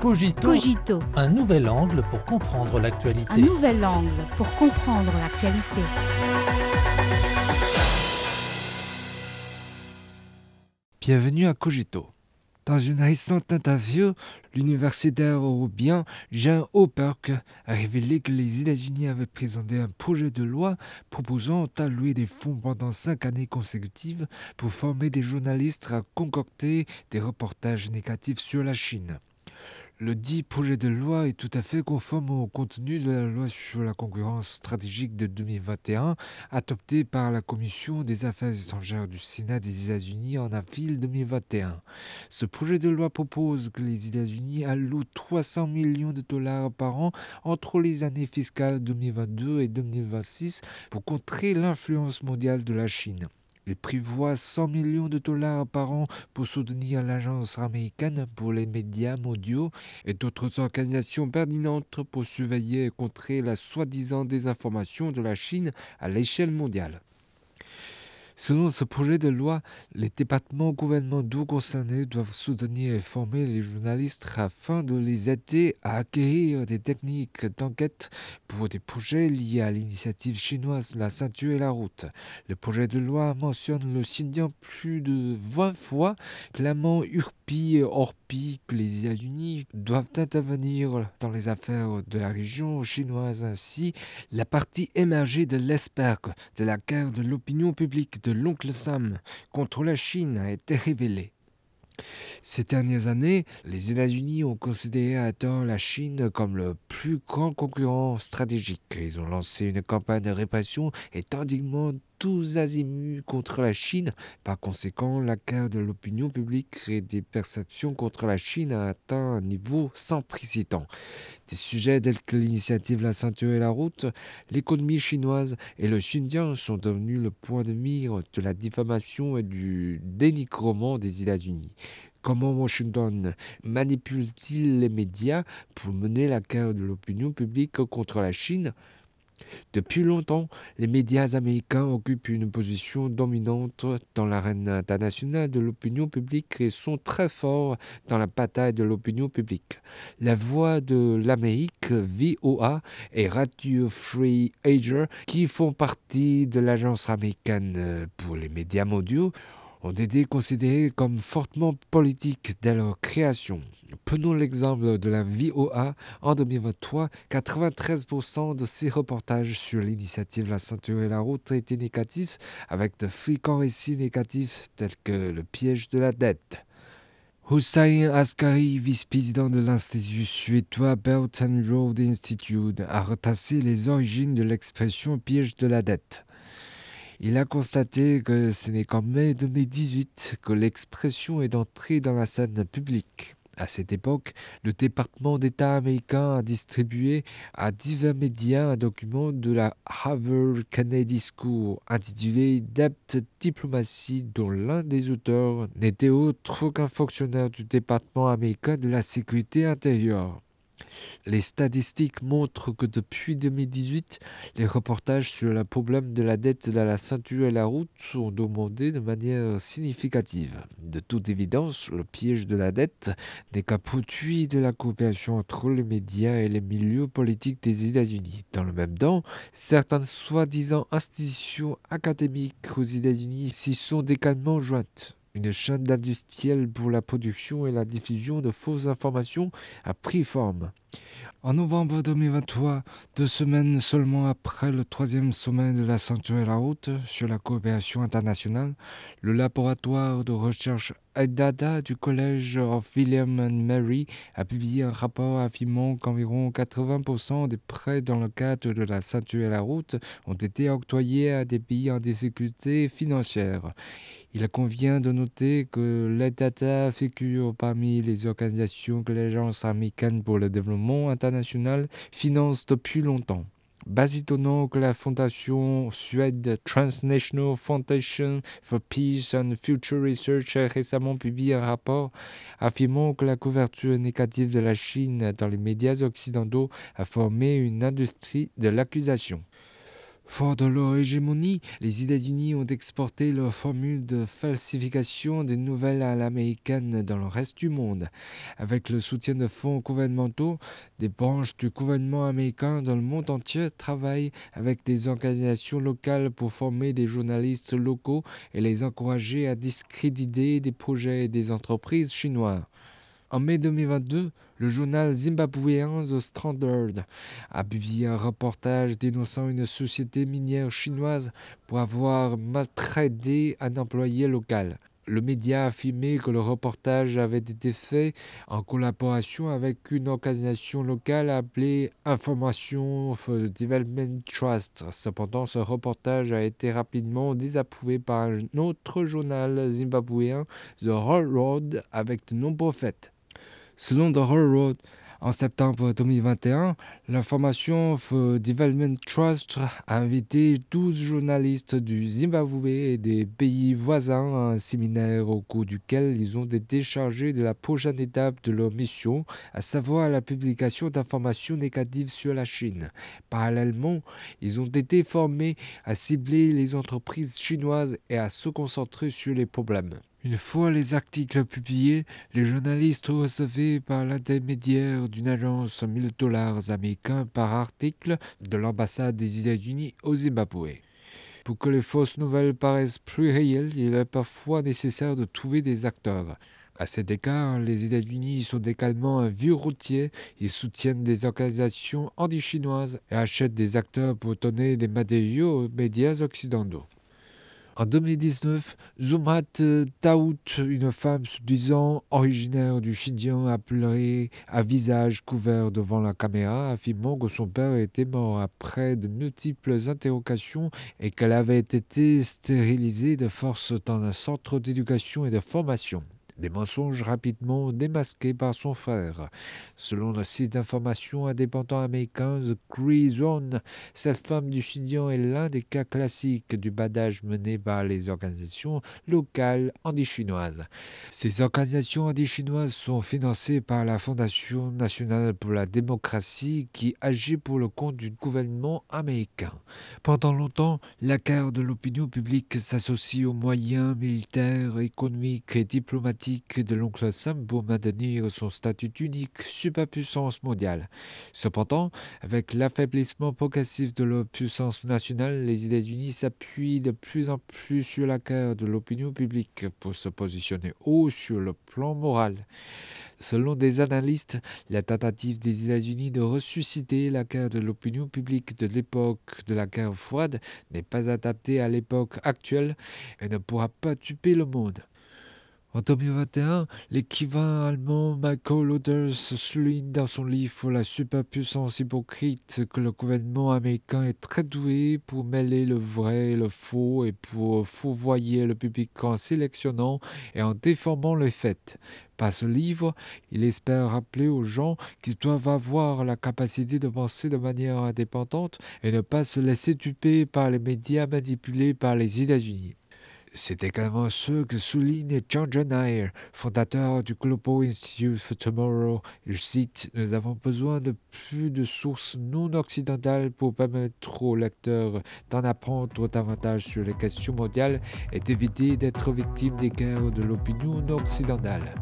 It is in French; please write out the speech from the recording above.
Cogito, Cogito, un nouvel angle pour comprendre l'actualité. un nouvel angle pour comprendre l'actualité. Bienvenue à Cogito. Dans une récente interview, l'universitaire européen Jean Operk a révélé que les États-Unis avaient présenté un projet de loi proposant d'allouer des fonds pendant cinq années consécutives pour former des journalistes à concocter des reportages négatifs sur la Chine. Le dit projet de loi est tout à fait conforme au contenu de la loi sur la concurrence stratégique de 2021, adoptée par la Commission des affaires étrangères du Sénat des États-Unis en avril 2021. Ce projet de loi propose que les États-Unis allouent 300 millions de dollars par an entre les années fiscales 2022 et 2026 pour contrer l'influence mondiale de la Chine. Il prévoit 100 millions de dollars par an pour soutenir l'agence américaine pour les médias mondiaux et d'autres organisations pertinentes pour surveiller et contrer la soi-disant désinformation de la Chine à l'échelle mondiale. Selon ce projet de loi, les départements gouvernementaux concernés doivent soutenir et former les journalistes afin de les aider à acquérir des techniques d'enquête pour des projets liés à l'initiative chinoise La ceinture et la route. Le projet de loi mentionne le Xinjiang plus de 20 fois, clamant urpi et orpi que les États-Unis doivent intervenir dans les affaires de la région chinoise. Ainsi, la partie émergée de l'iceberg de la guerre de l'opinion publique de l'oncle Sam contre la Chine a été révélée. Ces dernières années, les États-Unis ont considéré à tort la Chine comme le plus grand concurrent stratégique. Ils ont lancé une campagne de répression et tendiment tous azimuts contre la Chine. Par conséquent, la guerre de l'opinion publique et des perceptions contre la Chine a atteint un niveau sans précédent. Des sujets tels que l'initiative La ceinture et la route, l'économie chinoise et le Xinjiang sont devenus le point de mire de la diffamation et du dénigrement des États-Unis. Comment Washington manipule-t-il les médias pour mener la guerre de l'opinion publique contre la Chine? Depuis longtemps, les médias américains occupent une position dominante dans l'arène internationale de l'opinion publique et sont très forts dans la bataille de l'opinion publique. La voix de l'Amérique, VOA, et Radio Free Asia, qui font partie de l'agence américaine pour les médias mondiaux, ont été considérés comme fortement politiques dès leur création. Prenons l'exemple de la VOA. En 2023, 93% de ces reportages sur l'initiative La ceinture et la route étaient négatifs, avec de fréquents récits négatifs tels que le piège de la dette. Hussein Askari, vice-président de l'Institut suédois Belt and Road Institute, a retassé les origines de l'expression piège de la dette. Il a constaté que ce n'est qu'en mai 2018 que l'expression est entrée dans la scène publique. À cette époque, le département d'État américain a distribué à divers médias un document de la Harvard Kennedy School intitulé Debt Diplomacy dont l'un des auteurs n'était autre qu'un fonctionnaire du département américain de la sécurité intérieure. Les statistiques montrent que depuis 2018, les reportages sur le problème de la dette de la ceinture et la route sont augmentés de manière significative. De toute évidence, le piège de la dette n'est qu'un produit de la coopération entre les médias et les milieux politiques des États-Unis. Dans le même temps, certaines soi-disant institutions académiques aux États-Unis s'y sont également jointes une chaîne industrielle pour la production et la diffusion de fausses informations a pris forme. En novembre 2023, deux semaines seulement après le troisième sommet de la ceinture et la route sur la coopération internationale, le laboratoire de recherche Data du Collège of William and Mary a publié un rapport affirmant qu'environ 80% des prêts dans le cadre de la ceinture et la route ont été octroyés à des pays en difficulté financière. Il convient de noter que l'Edata figure parmi les organisations que l'Agence américaine pour le développement international finance depuis longtemps. Bas étonnant que la fondation Suède Transnational Foundation for Peace and Future Research ait récemment publié un rapport affirmant que la couverture négative de la Chine dans les médias occidentaux a formé une industrie de l'accusation. Fort de leur hégémonie, les États-Unis ont exporté leur formule de falsification des nouvelles à l'américaine dans le reste du monde. Avec le soutien de fonds gouvernementaux, des branches du gouvernement américain dans le monde entier travaillent avec des organisations locales pour former des journalistes locaux et les encourager à discréditer des projets et des entreprises chinoises. En mai 2022, le journal zimbabwéen The Standard a publié un reportage dénonçant une société minière chinoise pour avoir maltraité un employé local. Le média a affirmé que le reportage avait été fait en collaboration avec une organisation locale appelée Information for Development Trust. Cependant, ce reportage a été rapidement désapprouvé par un autre journal zimbabwéen, The Railroad, avec de nombreux faits. Selon The Railroad, en septembre 2021, l'information for Development Trust a invité 12 journalistes du Zimbabwe et des pays voisins à un séminaire au cours duquel ils ont été chargés de la prochaine étape de leur mission, à savoir la publication d'informations négatives sur la Chine. Parallèlement, ils ont été formés à cibler les entreprises chinoises et à se concentrer sur les problèmes. Une fois les articles publiés, les journalistes recevaient par l'intermédiaire d'une agence 1000 dollars américains par article de l'ambassade des États-Unis au Zimbabwe. Pour que les fausses nouvelles paraissent plus réelles, il est parfois nécessaire de trouver des acteurs. À cet égard, les États-Unis sont également un vieux routier. Ils soutiennent des organisations anti-chinoises et achètent des acteurs pour donner des matériaux aux médias occidentaux. En 2019, Zumrat Taout, une femme se disant originaire du Xinjiang, a pleuré à visage couvert devant la caméra, affirmant que son père était mort après de multiples interrogations et qu'elle avait été stérilisée de force dans un centre d'éducation et de formation. Des mensonges rapidement démasqués par son frère. Selon le site d'information indépendant américain The Zone, cette femme du Xinjiang est l'un des cas classiques du badage mené par les organisations locales anti-chinoises. Ces organisations anti-chinoises sont financées par la Fondation nationale pour la démocratie qui agit pour le compte du gouvernement américain. Pendant longtemps, la guerre de l'opinion publique s'associe aux moyens militaires, économiques et diplomatiques de l'oncle Sam pour maintenir son statut unique superpuissance mondiale. Cependant, avec l'affaiblissement progressif de leur puissance nationale, les États-Unis s'appuient de plus en plus sur la guerre de l'opinion publique pour se positionner haut sur le plan moral. Selon des analystes, la tentative des États-Unis de ressusciter la guerre de l'opinion publique de l'époque de la guerre froide n'est pas adaptée à l'époque actuelle et ne pourra pas tuer le monde. En 2021, l'équivalent allemand Michael Lothers souligne dans son livre La superpuissance hypocrite que le gouvernement américain est très doué pour mêler le vrai et le faux et pour fourvoyer le public en sélectionnant et en déformant les faits. Par ce livre, il espère rappeler aux gens qu'ils doivent avoir la capacité de penser de manière indépendante et ne pas se laisser tuer par les médias manipulés par les États-Unis. C'est également ce que souligne John John Ayer, fondateur du Global Institute for Tomorrow. Je cite Nous avons besoin de plus de sources non occidentales pour permettre aux lecteurs d'en apprendre davantage sur les questions mondiales et d'éviter d'être victimes des guerres de l'opinion occidentale.